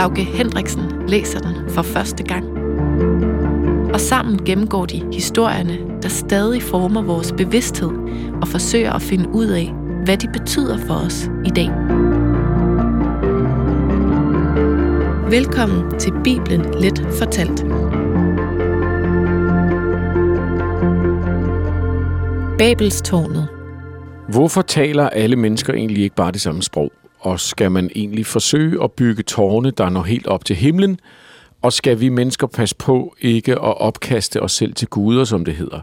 Lauke Hendriksen læser den for første gang. Og sammen gennemgår de historierne, der stadig former vores bevidsthed og forsøger at finde ud af, hvad de betyder for os i dag. Velkommen til Bibelen Let Fortalt. Babelstårnet. Hvorfor taler alle mennesker egentlig ikke bare det samme sprog? Og skal man egentlig forsøge at bygge tårne, der når helt op til himlen? Og skal vi mennesker passe på ikke at opkaste os selv til guder, som det hedder?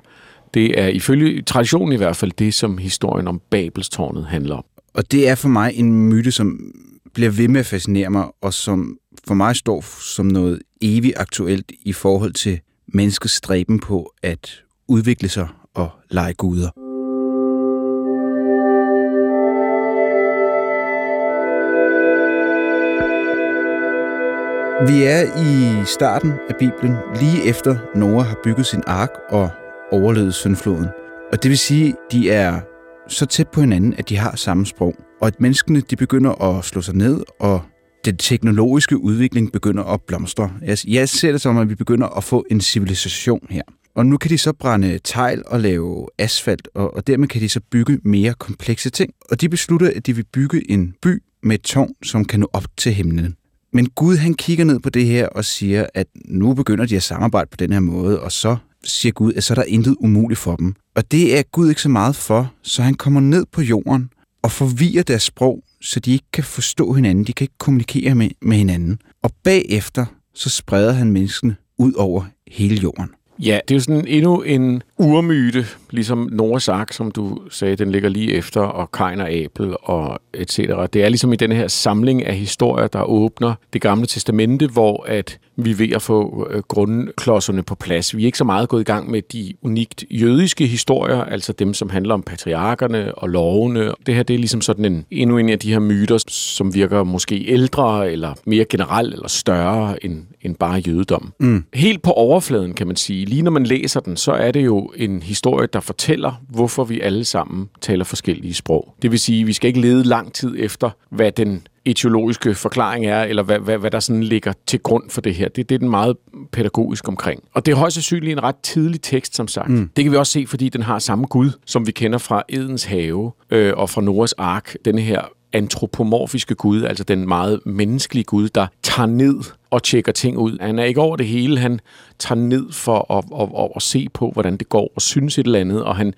Det er ifølge traditionen i hvert fald det, som historien om Babelstårnet handler om. Og det er for mig en myte, som bliver ved med at fascinere mig, og som for mig står som noget evigt aktuelt i forhold til menneskets stræben på at udvikle sig og lege guder. Vi er i starten af Bibelen, lige efter Noah har bygget sin ark og overlevet syndfloden. Og det vil sige, at de er så tæt på hinanden, at de har samme sprog. Og at menneskene de begynder at slå sig ned, og den teknologiske udvikling begynder at blomstre. Jeg ser det som, at vi begynder at få en civilisation her. Og nu kan de så brænde tegl og lave asfalt, og, og dermed kan de så bygge mere komplekse ting. Og de beslutter, at de vil bygge en by med et tårn, som kan nå op til himlen. Men Gud han kigger ned på det her og siger, at nu begynder de at samarbejde på den her måde, og så siger Gud, at så er der intet umuligt for dem. Og det er Gud ikke så meget for, så han kommer ned på jorden og forvirrer deres sprog, så de ikke kan forstå hinanden, de kan ikke kommunikere med, med hinanden. Og bagefter, så spreder han menneskene ud over hele jorden. Ja, det er jo sådan endnu en urmyte, ligesom Noahs Ark, som du sagde, den ligger lige efter, og Kain og Abel og et cetera. Det er ligesom i den her samling af historier, der åbner det gamle testamente, hvor at vi er ved at få øh, grundklodserne på plads. Vi er ikke så meget gået i gang med de unikt jødiske historier, altså dem, som handler om patriarkerne og lovene. Det her det er ligesom sådan en, endnu en af de her myter, som virker måske ældre, eller mere generelt, eller større end, end bare jødedom. Mm. Helt på overfladen, kan man sige. Lige når man læser den, så er det jo en historie, der fortæller, hvorfor vi alle sammen taler forskellige sprog. Det vil sige, at vi skal ikke lede lang tid efter, hvad den etiologiske forklaring er, eller hvad, hvad, hvad der sådan ligger til grund for det her. Det, det er den meget pædagogisk omkring. Og det er højst sandsynligt en ret tidlig tekst, som sagt. Mm. Det kan vi også se, fordi den har samme Gud, som vi kender fra Edens have øh, og fra Noras ark. Denne her antropomorfiske Gud, altså den meget menneskelige Gud, der tager ned og tjekker ting ud. Han er ikke over det hele, han tager ned for at, at, at, at se på, hvordan det går, og synes et eller andet, og han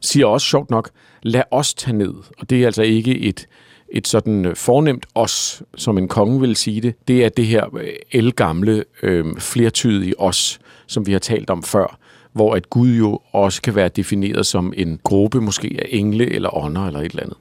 siger også sjovt nok, lad os tage ned. Og det er altså ikke et, et sådan øh, fornemt os, som en konge vil sige det. Det er det her øh, elgamle, øh, flertydige os, som vi har talt om før, hvor at Gud jo også kan være defineret som en gruppe måske af engle eller ånder eller et eller andet.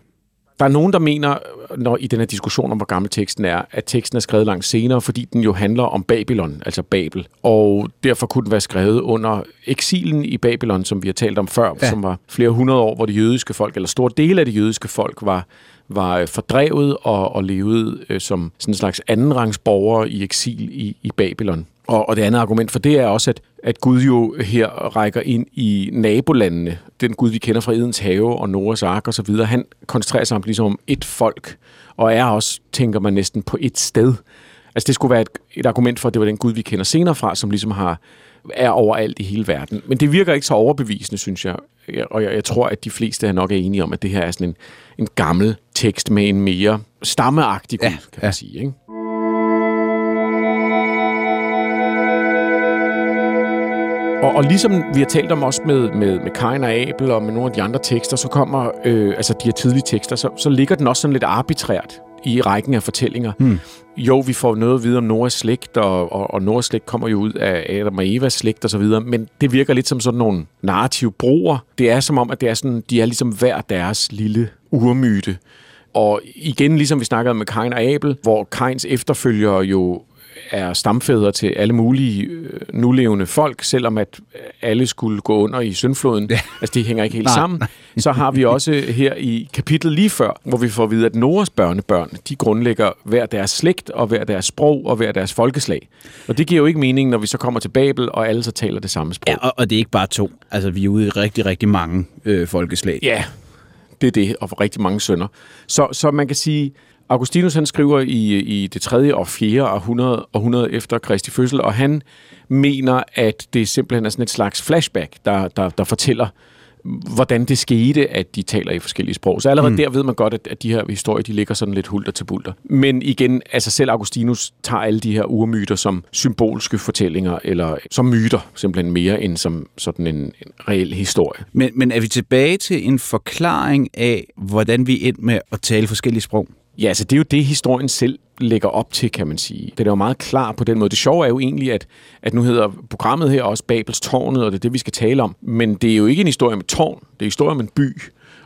Der er nogen, der mener, når i den her diskussion om, hvor gammel teksten er, at teksten er skrevet langt senere, fordi den jo handler om Babylon, altså Babel. Og derfor kunne den være skrevet under eksilen i Babylon, som vi har talt om før, ja. som var flere hundrede år, hvor det jødiske folk, eller store dele af det jødiske folk, var var fordrevet og, og levede øh, som sådan en slags andenrangsborgere i eksil i, i Babylon. Og, og det andet argument for det er også, at, at Gud jo her rækker ind i nabolandene. Den Gud, vi kender fra Edens have og Noras ark og så videre, han koncentrerer sig om ligesom om et folk, og er også, tænker man næsten, på et sted. Altså det skulle være et, et argument for, at det var den Gud, vi kender senere fra, som ligesom har er overalt i hele verden. Men det virker ikke så overbevisende, synes jeg. Og jeg, jeg tror, at de fleste er nok er enige om, at det her er sådan en, en gammel tekst med en mere stammeagtig Gud, ja, kan man ja. sige. Ikke? Og, og ligesom vi har talt om også med, med, med Kain og Abel og med nogle af de andre tekster, så kommer, øh, altså de her tidlige tekster, så, så ligger den også sådan lidt arbitrært i rækken af fortællinger. Hmm. Jo, vi får noget at vide om Noras slægt, og, og, og Noras slægt kommer jo ud af Adam og Evas slægt og så videre, men det virker lidt som sådan nogle narrative broer. Det er som om, at det er sådan, de er ligesom hver deres lille urmyte. Og igen, ligesom vi snakkede med Kain og Abel, hvor Kains efterfølgere jo er stamfædre til alle mulige øh, nulevende folk, selvom at alle skulle gå under i syndfloden. Ja. Altså, de hænger ikke helt nej, sammen. Nej. Så har vi også her i kapitlet lige før, hvor vi får at vide, at Noras børnebørn, de grundlægger hver deres slægt og hver deres sprog og hver deres folkeslag. Og det giver jo ikke mening, når vi så kommer til Babel, og alle så taler det samme sprog. Ja, og, og det er ikke bare to. Altså, vi er ude i rigtig, rigtig mange øh, folkeslag. Ja, det er det, og for rigtig mange sønner. Så, så man kan sige, Augustinus han skriver i, i det tredje og fjerde århundrede, århundrede efter Kristi fødsel, og han mener, at det simpelthen er sådan et slags flashback, der, der, der fortæller, hvordan det skete, at de taler i forskellige sprog. Så allerede mm. der ved man godt, at, at de her historier, de ligger sådan lidt hulter til bulter. Men igen, altså selv Augustinus tager alle de her urmyter som symbolske fortællinger, eller som myter, simpelthen mere end som sådan en, en reel historie. Men, men er vi tilbage til en forklaring af, hvordan vi endte med at tale forskellige sprog? Ja, altså det er jo det, historien selv lægger op til, kan man sige. Det er jo meget klar på den måde. Det sjove er jo egentlig, at, at nu hedder programmet her også Babels Tårnet, og det er det, vi skal tale om. Men det er jo ikke en historie om et tårn. Det er en historie om en by.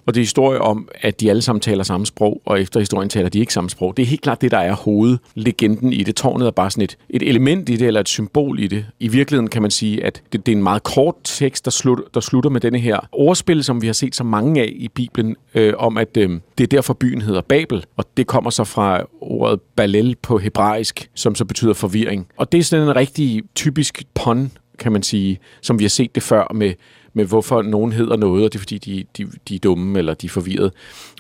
Og det er historie om, at de alle sammen taler samme sprog, og efter historien taler de ikke samme sprog. Det er helt klart det, der er hovedlegenden i det. Tårnet er bare sådan et, et element i det, eller et symbol i det. I virkeligheden kan man sige, at det, det er en meget kort tekst, der, slut, der slutter med denne her ordspil, som vi har set så mange af i Bibelen, øh, om at øh, det er derfor byen hedder Babel, og det kommer så fra ordet balel på hebraisk, som så betyder forvirring. Og det er sådan en rigtig typisk pun, kan man sige, som vi har set det før med med hvorfor nogen hedder noget, og det er fordi, de, de, de er dumme eller de er forvirret.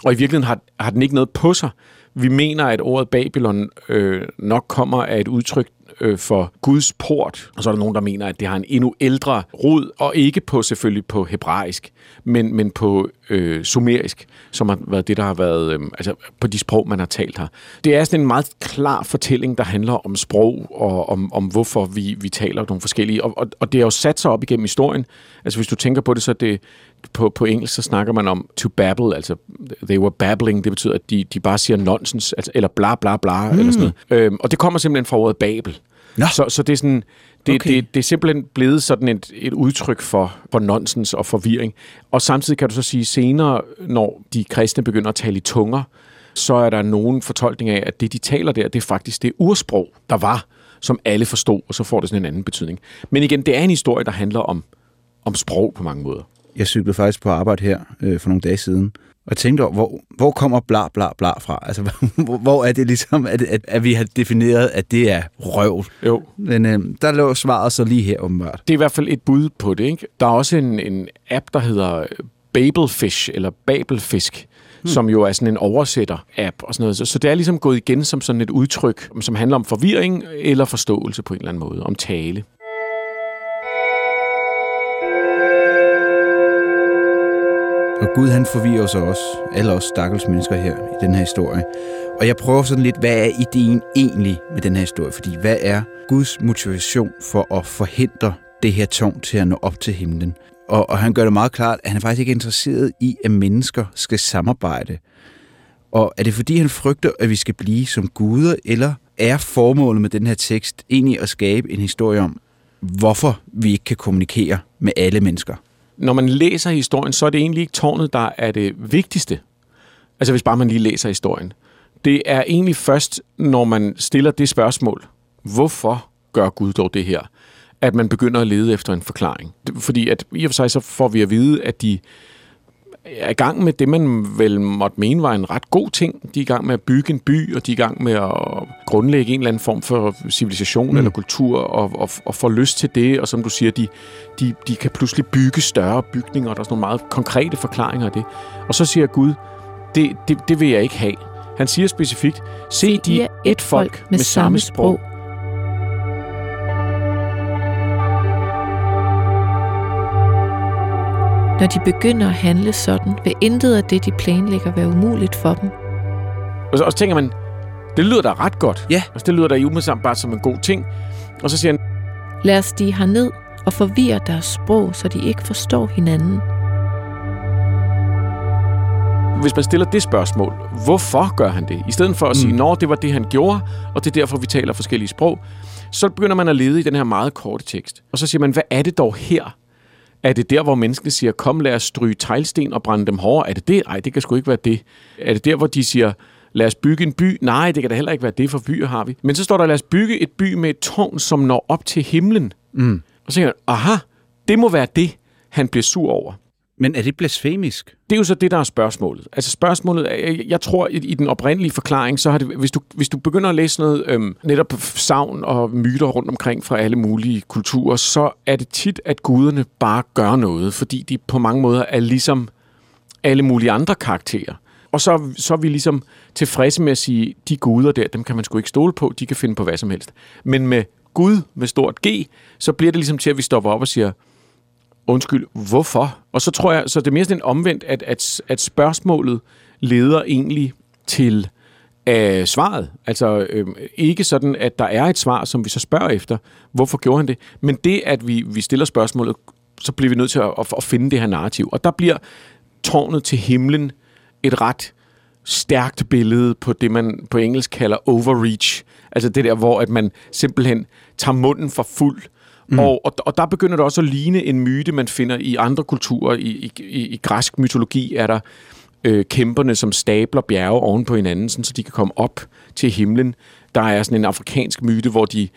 Og i virkeligheden har, har den ikke noget på sig. Vi mener, at ordet Babylon øh, nok kommer af et udtryk, øh, for Guds port. Og så er der nogen, der mener, at det har en endnu ældre rod, og ikke på selvfølgelig på hebraisk, men, men på øh, sumerisk, som har været det, der har været, øh, altså på de sprog, man har talt her. Det er sådan en meget klar fortælling, der handler om sprog, og om, om hvorfor vi, vi taler nogle forskellige, og, og, og det er jo sat sig op igennem historien. Altså hvis du tænker på det, så det, på, på engelsk, så snakker man om to babble, altså they were babbling, det betyder, at de, de bare siger nonsens, altså, eller bla bla bla, mm. eller sådan noget. Øhm, og det kommer simpelthen fra ordet babel. Nå. Så, så det er sådan, det, okay. det, det er simpelthen blevet sådan et, et udtryk for, for nonsens og forvirring. Og samtidig kan du så sige, senere, når de kristne begynder at tale i tunger, så er der nogen fortolkning af, at det, de taler der, det er faktisk det ursprog, der var, som alle forstod, og så får det sådan en anden betydning. Men igen, det er en historie, der handler om, om sprog på mange måder. Jeg cyklede faktisk på arbejde her øh, for nogle dage siden, og tænkte over, hvor, hvor kommer bla bla bla fra? Altså, hvor, hvor er det ligesom, at, at, at vi har defineret, at det er røv? Jo. Men øh, der lå svaret så lige her, åbenbart. Det er i hvert fald et bud på det, ikke? Der er også en, en app, der hedder Babelfish, eller Babelfisk, hmm. som jo er sådan en oversætter-app og sådan noget. Så, så det er ligesom gået igen som sådan et udtryk, som handler om forvirring eller forståelse på en eller anden måde, om tale. Og Gud han forvirrer os også, alle os stakkels mennesker her i den her historie. Og jeg prøver sådan lidt, hvad er ideen egentlig med den her historie? Fordi hvad er Guds motivation for at forhindre det her tårn til at nå op til himlen? Og, og han gør det meget klart, at han er faktisk ikke interesseret i, at mennesker skal samarbejde. Og er det fordi, han frygter, at vi skal blive som guder, eller er formålet med den her tekst egentlig at skabe en historie om, hvorfor vi ikke kan kommunikere med alle mennesker? Når man læser historien, så er det egentlig ikke tårnet, der er det vigtigste. Altså hvis bare man lige læser historien. Det er egentlig først, når man stiller det spørgsmål, hvorfor gør Gud dog det her, at man begynder at lede efter en forklaring. Fordi at i og for sig så får vi at vide, at de er i gang med det, man vel måtte mene var en ret god ting. De er i gang med at bygge en by, og de er i gang med at grundlægge en eller anden form for civilisation mm. eller kultur, og, og, og få lyst til det. Og som du siger, de, de, de kan pludselig bygge større bygninger, og der er sådan nogle meget konkrete forklaringer af det. Og så siger Gud, det, det, det vil jeg ikke have. Han siger specifikt, se, de er et folk med samme sprog Når de begynder at handle sådan, vil intet af det, de planlægger, være umuligt for dem. Og så, og så tænker man, det lyder da ret godt. Ja. Altså, det lyder da umiddelbart bare som en god ting. Og så siger han, Lad os stige herned og forvirre deres sprog, så de ikke forstår hinanden. Hvis man stiller det spørgsmål, hvorfor gør han det? I stedet for at mm. sige, når det var det, han gjorde, og det er derfor, vi taler forskellige sprog, så begynder man at lede i den her meget korte tekst. Og så siger man, hvad er det dog her, Er det der, hvor menneskene siger, kom lad os stryge teglsten og brænde dem hårdere? Er det det? Nej, det kan sgu ikke være det. Er det der, hvor de siger, lad os bygge en by? Nej, det kan da heller ikke være det, for byer har vi. Men så står der, lad os bygge et by med et tårn, som når op til himlen. Mm. Og så tænker jeg, aha, det må være det, han bliver sur over. Men er det blasfemisk? Det er jo så det, der er spørgsmålet. Altså spørgsmålet, jeg, jeg tror, i, i den oprindelige forklaring, så har det, hvis du, hvis du begynder at læse noget øhm, netop savn og myter rundt omkring fra alle mulige kulturer, så er det tit, at guderne bare gør noget, fordi de på mange måder er ligesom alle mulige andre karakterer. Og så, så er vi ligesom tilfredse med at sige, de guder der, dem kan man sgu ikke stole på, de kan finde på hvad som helst. Men med Gud med stort G, så bliver det ligesom til, at vi stopper op og siger, undskyld, hvorfor? Og så tror jeg, så det er mere sådan omvendt, at, at, at spørgsmålet leder egentlig til øh, svaret. Altså øh, ikke sådan, at der er et svar, som vi så spørger efter, hvorfor gjorde han det? Men det, at vi, vi stiller spørgsmålet, så bliver vi nødt til at, at, at finde det her narrativ. Og der bliver tårnet til himlen et ret stærkt billede på det, man på engelsk kalder overreach. Altså det der, hvor at man simpelthen tager munden for fuld. Mm. Og, og, og der begynder det også at ligne en myte, man finder i andre kulturer. I, i, i, i græsk mytologi er der øh, kæmperne, som stabler bjerge oven på hinanden, sådan, så de kan komme op til himlen. Der er sådan en afrikansk myte, hvor de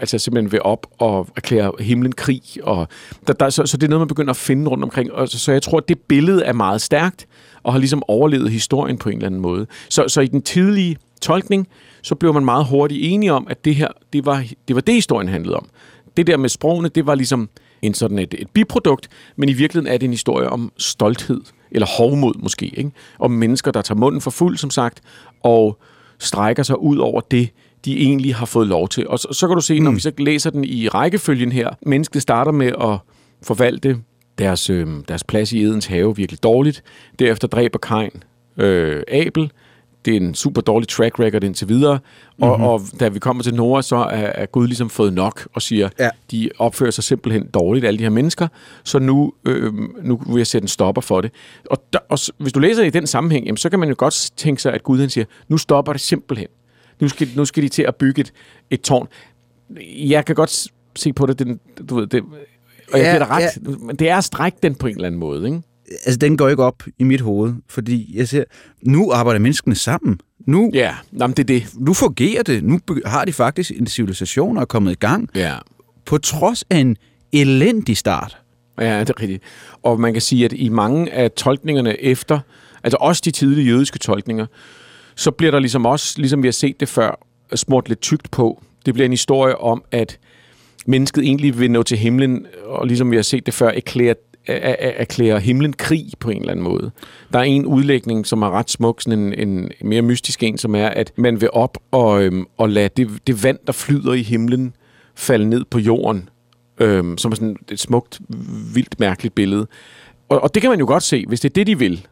altså simpelthen vil op og erklære himlen krig. Og der, der, så, så det er noget, man begynder at finde rundt omkring. Og, så, så jeg tror, at det billede er meget stærkt, og har ligesom overlevet historien på en eller anden måde. Så, så i den tidlige tolkning, så blev man meget hurtigt enige om, at det her, det var det, var det historien handlede om. Det der med sprogene, det var ligesom en sådan et, et biprodukt, men i virkeligheden er det en historie om stolthed, eller hovmod måske, ikke? om mennesker, der tager munden for fuld, som sagt, og strækker sig ud over det, de egentlig har fået lov til. Og så, så kan du se, mm. når vi så læser den i rækkefølgen her, mennesket starter med at forvalte deres, øh, deres plads i Edens have virkelig dårligt. Derefter dræber Kain øh, Abel. Det er en super dårlig track record indtil videre. Og, Mhm. mm-hmm. og da vi kommer til Noah, så er, er Gud ligesom fået nok og siger, Ja. de opfører sig simpelthen dårligt, alle de her mennesker, så nu, øh, nu vil jeg sætte en stopper for det. Og, der, og hvis du læser det i den sammenhæng, jamen, så kan man jo godt tænke sig, at Gud han siger, nu stopper det simpelthen. Nu skal, nu skal de til at bygge et, et tårn. Jeg kan godt se på det, den, du ved, det og jeg Ja, dig ret, men det er at strække den på en eller anden måde, ikke? Altså, den går ikke op i mit hoved, fordi jeg ser, nu arbejder menneskene sammen. Nu, Ja, nå, men det er det. nu fungerer det. Nu har de faktisk en civilisation og er kommet i gang, Ja. på trods af en elendig start. Ja, det er rigtigt. Og man kan sige, at i mange af tolkningerne efter, altså også de tidlige jødiske tolkninger, så bliver der ligesom også, ligesom vi har set det før, smurt lidt tykt på. Det bliver en historie om, at mennesket egentlig vil nå til himlen, og ligesom vi har set det før, erklære, er- erklære himlen krig på en eller anden måde. Der er en udlægning, som er ret smuk, sådan en, en mere mystisk en, som er, at man vil op og, øhm, og lade det, det vand, der flyder i himlen, falde ned på jorden, øhm, som er sådan et smukt, vildt mærkeligt billede. Og, og det kan man jo godt se, hvis det er det, de vil.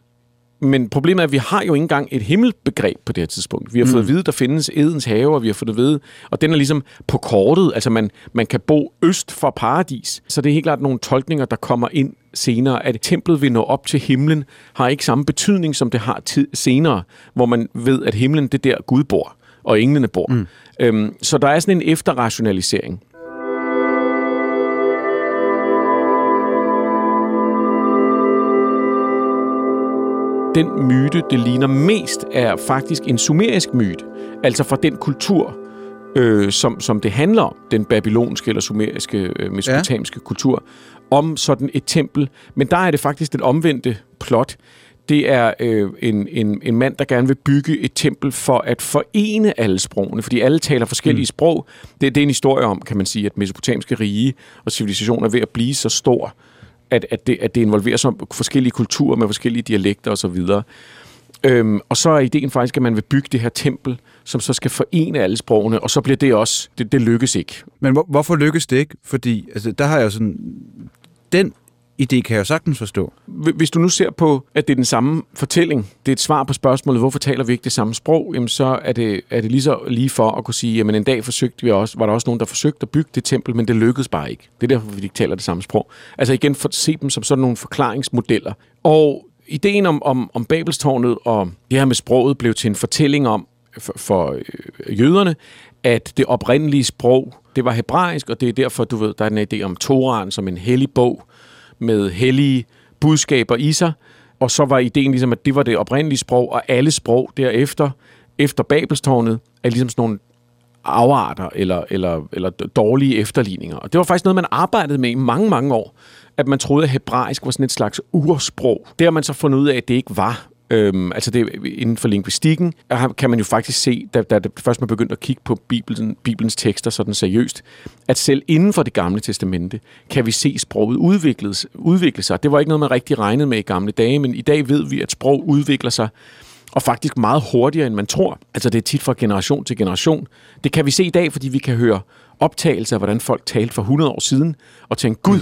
Men problemet er, at vi har jo ikke engang et himmelbegreb på det her tidspunkt. Vi har fået at vide, at der findes Edens have, og vi har fået at vide, og den er ligesom på kortet, altså man, man kan bo øst for paradis. Så det er helt klart nogle tolkninger, der kommer ind senere, at templet vil nå op til himlen, har ikke samme betydning, som det har tid senere, hvor man ved, at himlen det er der Gud bor, og englene bor. Mm. Øhm, så der er sådan en efterrationalisering. Den myte, det ligner mest, er faktisk en sumerisk myte. Altså fra den kultur, øh, som, som det handler om. Den babylonske eller sumeriske, øh, mesopotamiske ja. kultur. Om sådan et tempel. Men der er det faktisk den omvendte plot. Det er øh, en, en, en mand, der gerne vil bygge et tempel for at forene alle sprogene, fordi alle taler forskellige mm. sprog. Det, det er en historie om, kan man sige, at mesopotamiske rige og civilisation er ved at blive så stor, at, at, det, at det involverer så forskellige kulturer med forskellige dialekter osv. Øhm, og så er ideen faktisk, at man vil bygge det her tempel, som så skal forene alle sprogene, og så bliver det også, det, det lykkes ikke. Men hvor, hvorfor lykkes det ikke? Fordi altså, der har jeg sådan... Den idé kan jeg jo sagtens forstå. Hvis du nu ser på, at det er den samme fortælling, det er et svar på spørgsmålet, hvorfor taler vi ikke det samme sprog, jamen så er det, er det lige så lige for at kunne sige, jamen en dag forsøgte vi også, var der også nogen, der forsøgte at bygge det tempel, men det lykkedes bare ikke. Det er derfor, vi ikke taler det samme sprog. Altså igen, for, se dem som sådan nogle forklaringsmodeller. Og ideen om, om, om Babelstårnet og det her med sproget blev til en fortælling om, for, for øh, jøderne, at det oprindelige sprog, det var hebraisk, og det er derfor, du ved, der er den idé om Toraen som en hellig bog, med hellige budskaber i sig. Og så var ideen ligesom, at det var det oprindelige sprog, og alle sprog derefter, efter Babelstårnet, er ligesom sådan nogle afarter eller, eller, eller dårlige efterligninger. Og det var faktisk noget, man arbejdede med i mange, mange år, at man troede, at hebraisk var sådan et slags ursprog. Det har man så fundet ud af, at det ikke var. Øhm, altså det, inden for lingvistikken kan man jo faktisk se, da, da det først man begyndte at kigge på Bibelen, Bibelens tekster sådan seriøst, at selv inden for det gamle testamente kan vi se sproget udvikles, udvikle sig. Det var ikke noget, man rigtig regnede med i gamle dage, men i dag ved vi, at sprog udvikler sig og faktisk meget hurtigere, end man tror. Altså det er tit fra generation til generation. Det kan vi se i dag, fordi vi kan høre optagelser af, hvordan folk talte for 100 år siden, og tænke, gud,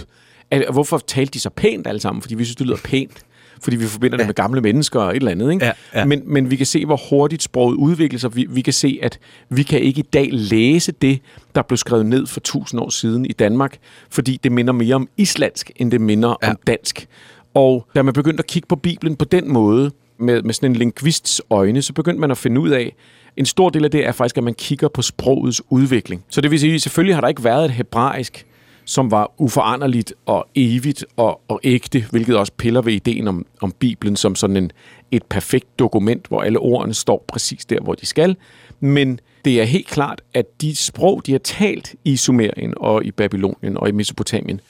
hvorfor talte de så pænt alle sammen? Fordi vi synes, det lyder pænt fordi vi forbinder ja. det med gamle mennesker og et eller andet. Ikke? Ja, ja. Men, men vi kan se, hvor hurtigt sproget udvikler sig. Vi, vi kan se, at vi kan ikke i dag læse det, der blev skrevet ned for tusind år siden i Danmark, fordi det minder mere om islandsk, end det minder ja. om dansk. Og da man begyndte at kigge på Bibelen på den måde, med, med sådan en lingvists øjne, så begyndte man at finde ud af, en stor del af det er faktisk, at man kigger på sprogets udvikling. Så det vil sige, selvfølgelig har der ikke været et hebraisk som var uforanderligt og evigt og, og ægte, hvilket også piller ved ideen om, om Bibelen som sådan en, et perfekt dokument, hvor alle ordene står præcis der, hvor de skal. Men det er helt klart, at de sprog, de har talt i Sumerien og i Babylonien og i Mesopotamien,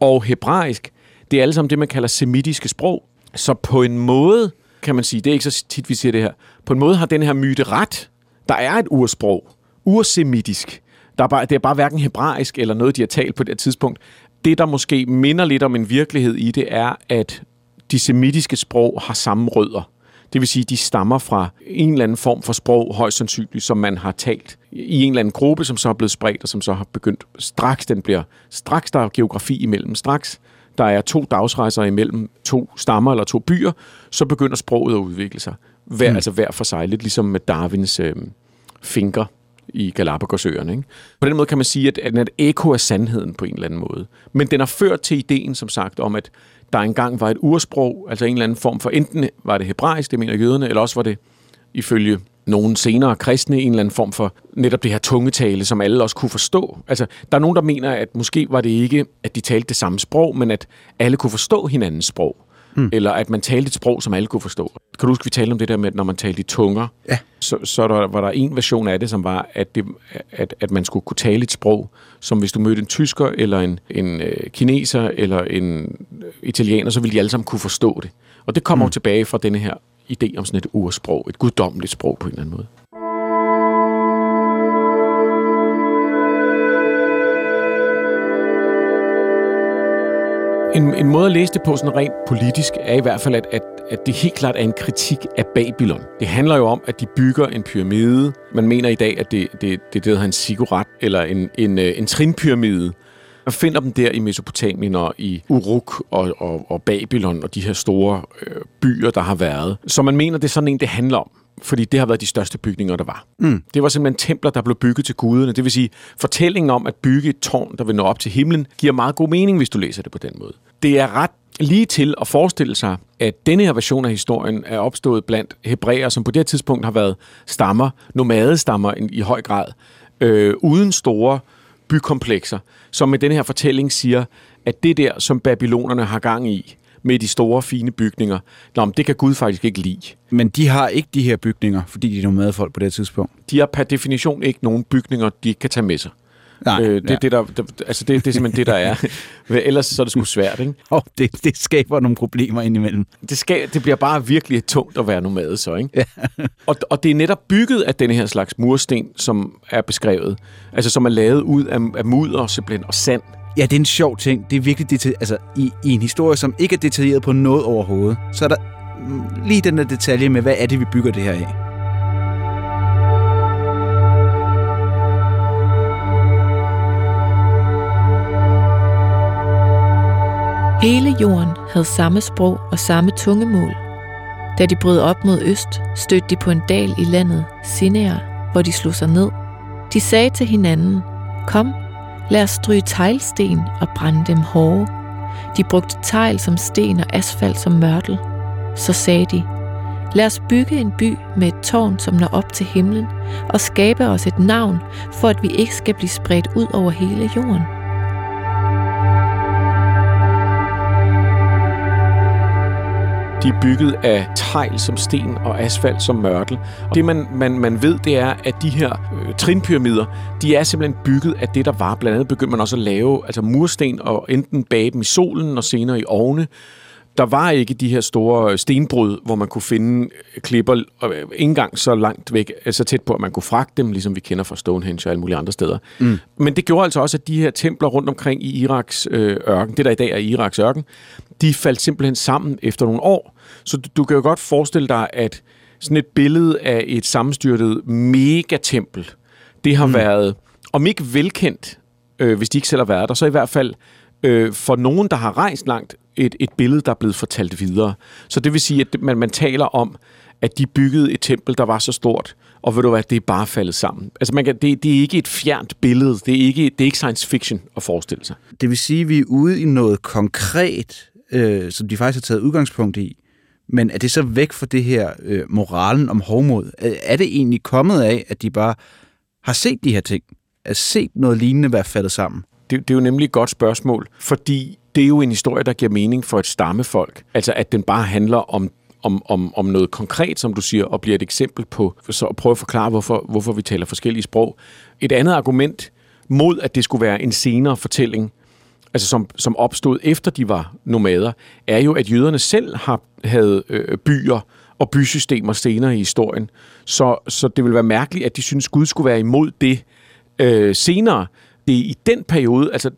og hebraisk, det er alle sammen det, man kalder semitiske sprog. Så på en måde, kan man sige, det er ikke så tit, vi siger det her, på en måde har den her myte ret. Der er et ursprog, ursemitisk, der er bare, det er bare hverken hebraisk eller noget, de har talt på det tidspunkt. Det, der måske minder lidt om en virkelighed i det, er, at de semitiske sprog har samme rødder. Det vil sige, de stammer fra en eller anden form for sprog, højst sandsynligt, som man har talt i en eller anden gruppe, som så er blevet spredt, og som så har begyndt straks, den bliver, straks der er geografi imellem, straks der er to dagsrejser imellem to stammer eller to byer, så begynder sproget at udvikle sig. Hver, mm. Altså hver for sig, lidt ligesom med Darwins øh, finger i Galapagosøerne. Ikke? På den måde kan man sige, at den er et ekko af sandheden på en eller anden måde. Men den har ført til ideen, som sagt, om at der engang var et ursprog, altså en eller anden form for, enten var det hebraisk, det mener jøderne, eller også var det ifølge nogle senere kristne en eller anden form for netop det her tungetale, som alle også kunne forstå. Altså, der er nogen, der mener, at måske var det ikke, at de talte det samme sprog, men at alle kunne forstå hinandens sprog mm. eller at man talte et sprog, som alle kunne forstå. Kan du huske, vi talte om det der med, at når man talte i tunger, ja. så, så der, var der en version af det, som var, at, det, at, at man skulle kunne tale et sprog, som hvis du mødte en tysker, eller en, en øh, kineser, eller en italiener, så ville de alle sammen kunne forstå det. Og det kommer mm. jo tilbage fra denne her idé om sådan et ursprog, et guddommeligt sprog på en eller anden måde. En, en måde at læse det på sådan rent politisk er i hvert fald, at, at, at det helt klart er en kritik af Babylon. Det handler jo om, at de bygger en pyramide. Man mener i dag, at det, det, det, det hedder en ziggurat, eller en, en, øh, en trinpyramide. Man finder dem der i Mesopotamien og i Uruk og, og, og Babylon og de her store øh, byer, der har været. Så man mener, det er sådan en, det handler om fordi det har været de største bygninger, der var. Mm. Det var simpelthen templer, der blev bygget til guderne. Det vil sige, fortællingen om at bygge et tårn, der vil nå op til himlen, giver meget god mening, hvis du læser det på den måde. Det er ret lige til at forestille sig, at denne her version af historien er opstået blandt hebræer, som på det tidspunkt har været stammer, nomadestammer i høj grad, øh, uden store bykomplekser, som med den her fortælling siger, at det der, som babylonerne har gang i, med de store, fine bygninger. Nå, men det kan Gud faktisk ikke lide. Men de har ikke de her bygninger, fordi de er nogle folk på det tidspunkt? De har per definition ikke nogen bygninger, de ikke kan tage med sig. Nej, øh, det, ja. det, der, det, altså det, det er simpelthen det, der er. Ellers så er det sgu svært, ikke? Oh, det, det skaber nogle problemer indimellem. Det, skal, det bliver bare virkelig tungt at være nomade så, ikke? Ja. og, og det er netop bygget af denne her slags mursten, som er beskrevet. Altså som er lavet ud af, af mudder simpelthen, og sand. Ja, det er en sjov ting. Det er virkelig detaljeret. Altså, i, i en historie, som ikke er detaljeret på noget overhovedet, så er der lige den der detalje med, hvad er det, vi bygger det her af. Hele jorden havde samme sprog og samme tungemål. Da de brød op mod øst, stødte de på en dal i landet, Sinea, hvor de slog sig ned. De sagde til hinanden, kom, Lad os stryge teglsten og brænde dem hårde. De brugte tegl som sten og asfalt som mørtel. Så sagde de, lad os bygge en by med et tårn, som når op til himlen, og skabe os et navn, for at vi ikke skal blive spredt ud over hele jorden. De er bygget af tegl som sten og asfalt som mørtel. Og det, man, man, man ved, det er, at de her øh, trinpyramider, de er simpelthen bygget af det, der var. Blandt andet begyndte man også at lave altså mursten og enten bage dem i solen og senere i ovne der var ikke de her store stenbrud, hvor man kunne finde klipper ikke engang så langt væk, så altså tæt på, at man kunne fragte dem, ligesom vi kender fra Stonehenge og alle mulige andre steder. Mm. Men det gjorde altså også, at de her templer rundt omkring i Iraks øh, ørken, det der i dag er Iraks ørken, de faldt simpelthen sammen efter nogle år. Så du, du kan jo godt forestille dig, at sådan et billede af et sammenstyrtet megatempel, det har mm. været, om ikke velkendt, øh, hvis de ikke selv har været der, så i hvert fald øh, for nogen, der har rejst langt, et, et billede, der er blevet fortalt videre. Så det vil sige, at man, man taler om, at de byggede et tempel, der var så stort, og ved du hvad, det er bare faldet sammen. Altså man kan, det, det er ikke et fjernt billede, det er, ikke, det er ikke science fiction at forestille sig. Det vil sige, at vi er ude i noget konkret, øh, som de faktisk har taget udgangspunkt i, men er det så væk fra det her øh, moralen om hovmod? Er det egentlig kommet af, at de bare har set de her ting? Er set noget lignende være faldet sammen? Det, det er jo nemlig et godt spørgsmål, fordi det er jo en historie, der giver mening for et stammefolk. Altså at den bare handler om om, om, om noget konkret, som du siger, og bliver et eksempel på, så at prøve at forklare, hvorfor, hvorfor vi taler forskellige sprog. Et andet argument mod, at det skulle være en senere fortælling, altså som, som opstod efter de var nomader, er jo, at jøderne selv har, havde øh, byer og bysystemer senere i historien. Så, så det vil være mærkeligt, at de synes, Gud skulle være imod det øh, senere. Det er i den periode, altså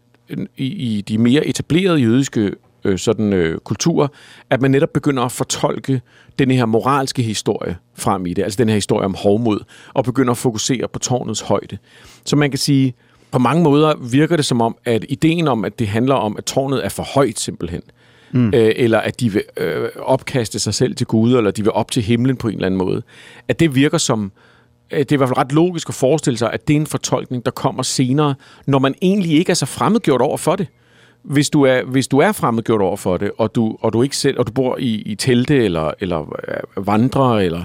i, i de mere etablerede jødiske øh, sådan, øh, kulturer, at man netop begynder at fortolke den her moralske historie frem i det, altså den her historie om hovmod, og begynder at fokusere på tårnets højde. Så man kan sige, på mange måder virker det som om, at ideen om, at det handler om, at tårnet er for højt simpelthen, mm. øh, eller at de vil øh, opkaste sig selv til Gud, eller de vil op til himlen på en eller anden måde, at det virker som, Øh, det er i hvert fald ret logisk at forestille sig, at det er en fortolkning, der kommer senere, når man egentlig ikke er så fremmedgjort over for det. Hvis du er, hvis du er fremmedgjort over for det, og du, og du ikke selv, og du bor i, i telte, eller, eller øh, vandrer, eller,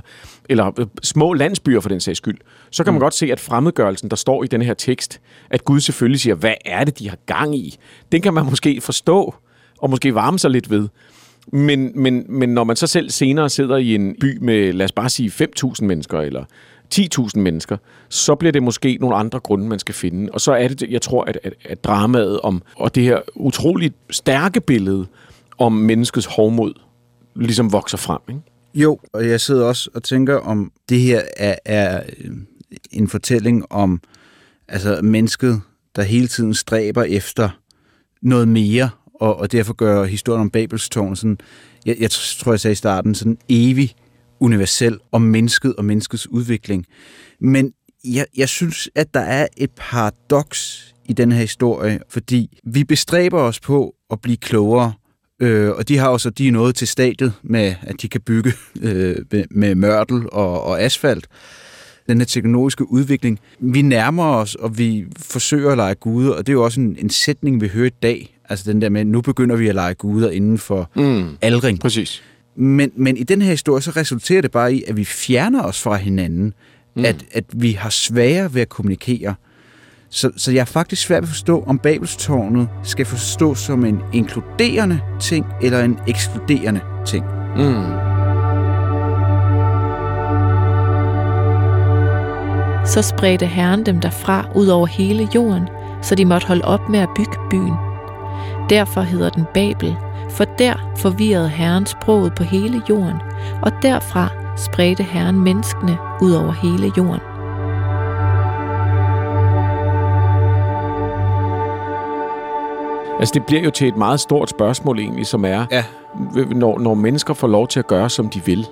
eller øh, små landsbyer for den sags skyld, så kan man mm. godt se, at fremmedgørelsen, der står i den her tekst, at Gud selvfølgelig siger, hvad er det, de har gang i? Den kan man måske forstå, og måske varme sig lidt ved. Men, men, men når man så selv senere sidder i en by med, lad os bare sige, 5.000 mennesker, eller 10.000 mennesker, så bliver det måske nogle andre grunde, man skal finde. Og så er det, jeg tror, at, at, at dramaet om, og det her utroligt stærke billede om menneskets hovmod, ligesom vokser frem. Ikke? Jo, og jeg sidder også og tænker om, det her er, er øh, en fortælling om altså mennesket, der hele tiden stræber efter noget mere, og, og derfor gør historien om Babelstårn sådan, jeg, jeg tror, jeg sagde i starten, sådan evig universel om mennesket og menneskets udvikling. Men jeg, jeg synes, at der er et paradoks i den her historie, fordi vi bestræber os på at blive klogere, øh, og de har også de er nået til stadiet med, at de kan bygge øh, med, mørtel og, og asfalt. Den her teknologiske udvikling. Vi nærmer os, og vi forsøger at lege guder, og det er jo også en, en sætning, vi hører i dag. Altså den der med, nu begynder vi at lege guder inden for mm, aldring. Præcis. Men, men i den her historie, så resulterer det bare i, at vi fjerner os fra hinanden. Mm. At, at vi har svære ved at kommunikere. Så, så jeg er faktisk svært ved at forstå, om Babelstårnet skal forstås som en inkluderende ting, eller en ekskluderende ting. Mm. Så spredte Herren dem derfra ud over hele jorden, så de måtte holde op med at bygge byen. Derfor hedder den Babel, for der forvirrede Herren sproget på hele jorden, og derfra spredte Herren menneskene ud over hele jorden. Altså det bliver jo til et meget stort spørgsmål egentlig, som er, ja. når, når mennesker får lov til at gøre, som de vil,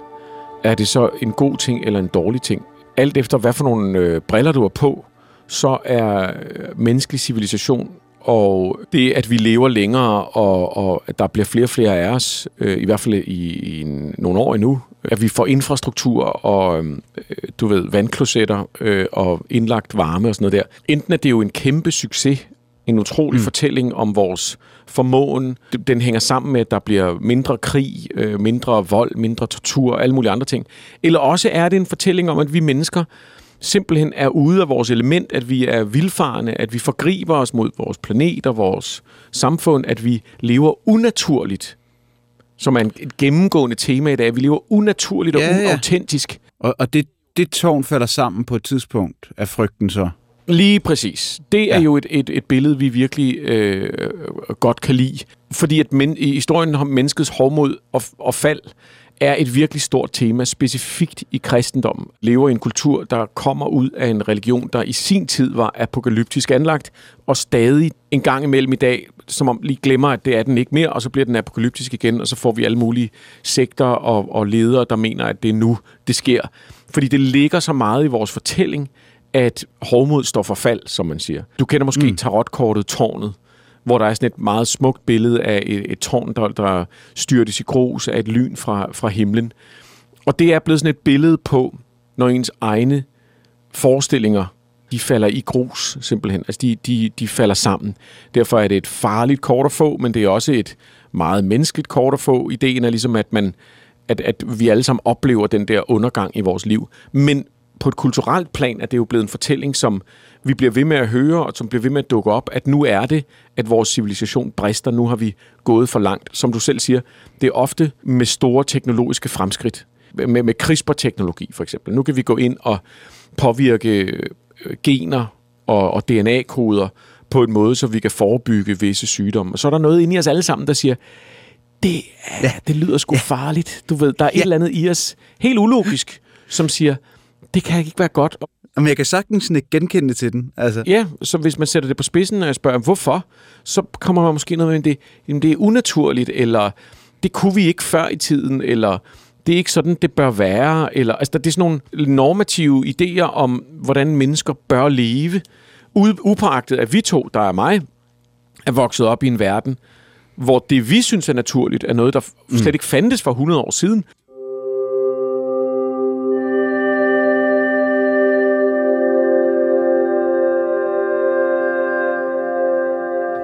er det så en god ting eller en dårlig ting? Alt efter hvad for nogle øh, briller du har på, så er øh, menneskelig civilisation og det, at vi lever længere, og, og at der bliver flere og flere af os, øh, i hvert fald i, i nogle år endnu, at vi får infrastruktur og, øh, du ved, vandklosetter øh, og indlagt varme og sådan noget der. Enten er det jo en kæmpe succes, en utrolig mm. fortælling om vores formåen. Den hænger sammen med, at der bliver mindre krig, øh, mindre vold, mindre tortur og alle mulige andre ting. Eller også er det en fortælling om, at vi mennesker simpelthen er ude af vores element, at vi er vildfarende, at vi forgriber os mod vores planet og vores samfund, at vi lever unaturligt, som er et gennemgående tema i dag. Vi lever unaturligt og Ja, ja. uautentisk. Og, og det, det tårn falder sammen på et tidspunkt af frygten så. Lige præcis. Det er Ja. jo et, et, et billede, vi virkelig øh, godt kan lide. Fordi at men, i historien om menneskets hovmod og, og fald er et virkelig stort tema, specifikt i kristendommen. Lever i en kultur, der kommer ud af en religion, der i sin tid var apokalyptisk anlagt, og stadig en gang imellem i dag, som om lige glemmer, at det er den ikke mere, og så bliver den apokalyptisk igen, og så får vi alle mulige sekter og, og ledere, der mener, at det er nu, det sker. Fordi det ligger så meget i vores fortælling, at hovmod står for fald, som man siger. Du kender måske mm. tarotkortet Tårnet, hvor der er sådan et meget smukt billede af et, et tårn, der, der styrtes i grus af et lyn fra, fra himlen. Og det er blevet sådan et billede på, når ens egne forestillinger, de falder i grus simpelthen. Altså de, de, de falder sammen. Derfor er det et farligt kort at få, men det er også et meget menneskeligt kort at få. Ideen er ligesom, at, man, at, at vi alle sammen oplever den der undergang i vores liv. Men på et kulturelt plan er det jo blevet en fortælling, som vi bliver ved med at høre, og som bliver ved med at dukke op, at nu er det, at vores civilisation brister, nu har vi gået for langt. Som du selv siger, det er ofte med store teknologiske fremskridt. Med, med CRISPR-teknologi for eksempel. Nu kan vi gå ind og påvirke øh, gener og, og DNA-koder på en måde, så vi kan forebygge visse sygdomme. Og så er der noget inde i os alle sammen, der siger, det, er, ja. det lyder sgu farligt. Du ved, der er et Ja. eller andet i os, helt ulogisk, som siger, det kan ikke være godt. Men jeg kan sagtens ikke genkende til den. Altså, Ja, så hvis man sætter det på spidsen og spørger, hvorfor, så kommer man måske noget med, det, jamen, det er unaturligt, eller det kunne vi ikke før i tiden, eller det er ikke sådan, det bør være. Eller, altså, det er sådan nogle normative idéer om, hvordan mennesker bør leve, upåagtet at vi to, der er mig, er vokset op i en verden, hvor det, vi synes er naturligt, er noget, der slet ikke fandtes for 100 år siden.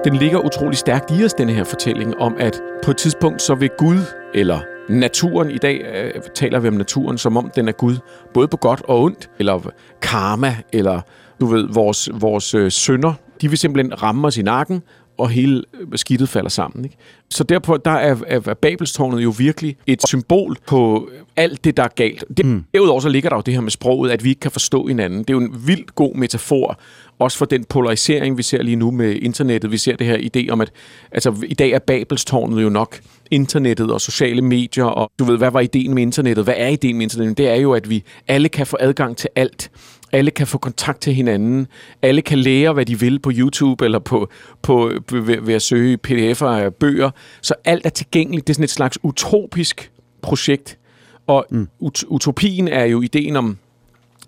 Den ligger utrolig stærkt i os, denne her fortælling, om at på et tidspunkt så vil Gud, eller naturen, i dag øh, taler vi om naturen, som om den er Gud, både på godt og ondt, eller karma, eller du ved, vores, vores øh, sønder, de vil simpelthen ramme os i nakken, og hele øh, skidtet falder sammen. Ikke? Så derpå der er, er, er Babelstårnet jo virkelig et symbol på alt det, der er galt. Det, mm. Derudover så ligger der jo det her med sproget, at vi ikke kan forstå hinanden. Det er jo en vildt god metafor, også for den polarisering, vi ser lige nu med internettet. Vi ser det her idé om, at altså, i dag er Babelstårnet jo nok internettet og sociale medier, og du ved, hvad var ideen med internettet? Hvad er ideen med internettet? Det er jo, at vi alle kan få adgang til alt. Alle kan få kontakt til hinanden. Alle kan lære, hvad de vil på YouTube eller på, på, ved, ved at søge pdf'er af bøger. Så alt er tilgængeligt. Det er sådan et slags utopisk projekt. Og mm. ut- utopien er jo ideen om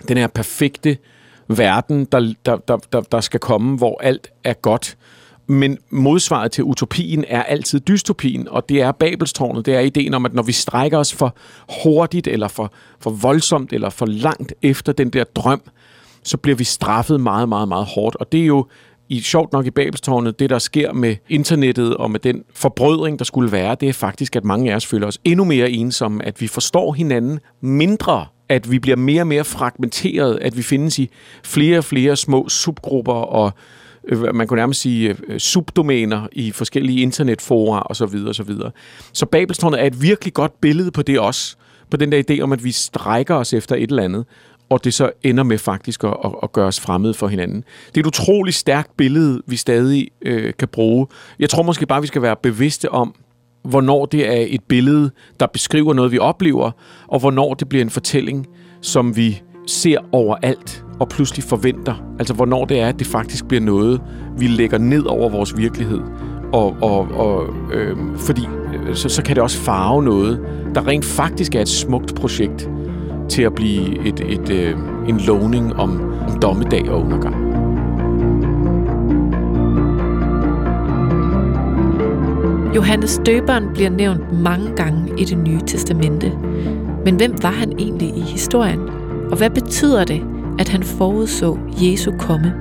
den her perfekte verden, der, der, der, der, der skal komme, hvor alt er godt. Men modsvaret til utopien er altid dystopien, og det er Babelstårnet. Det er ideen om, at når vi strækker os for hurtigt, eller for, for voldsomt, eller for langt efter den der drøm, så bliver vi straffet meget, meget, meget hårdt. Og det er jo i, sjovt nok i Babelstårnet, det der sker med internettet og med den forbrødring, der skulle være, det er faktisk, at mange af os føler os endnu mere ensomme, at vi forstår hinanden mindre at vi bliver mere og mere fragmenteret, at vi findes i flere og flere små subgrupper og øh, man kunne nærmest sige øh, subdomæner i forskellige internetfora og så videre og så videre. Så Babelstårnet er et virkelig godt billede på det også, på den der idé om, at vi strækker os efter et eller andet, og det så ender med faktisk at, at, at gøre os fremmede for hinanden. Det er et utroligt stærkt billede, vi stadig øh, kan bruge. Jeg tror måske bare, vi skal være bevidste om, hvornår det er et billede, der beskriver noget, vi oplever, og hvornår det bliver en fortælling, som vi ser overalt og pludselig forventer. Altså hvornår det er, at det faktisk bliver noget, vi lægger ned over vores virkelighed. Og, og, og øhm, øh, fordi så, så kan det også farve noget, der rent faktisk er et smukt projekt til at blive et, et, øh, en lovning om, om dommedag og undergang. Johannes Døberen bliver nævnt mange gange i det nye testamente. Men hvem var han egentlig i historien? Og hvad betyder det, at han forudså Jesu komme?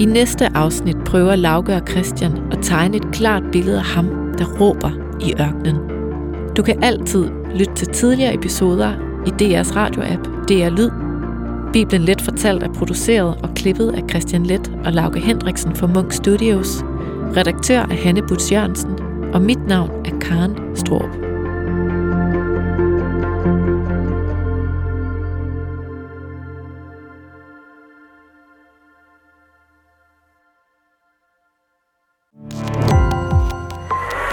I næste afsnit prøver Lauke og Christian at tegne et klart billede af ham, der råber i ørkenen. Du kan altid lytte til tidligere episoder i DR's radioapp DR Lyd. Bibelen Let fortalt er produceret og klippet af Christian Let og Lauke Hendriksen for Munk Studios. Redaktør er Hanne Butz Jørgensen, og mit navn er Karen Strup.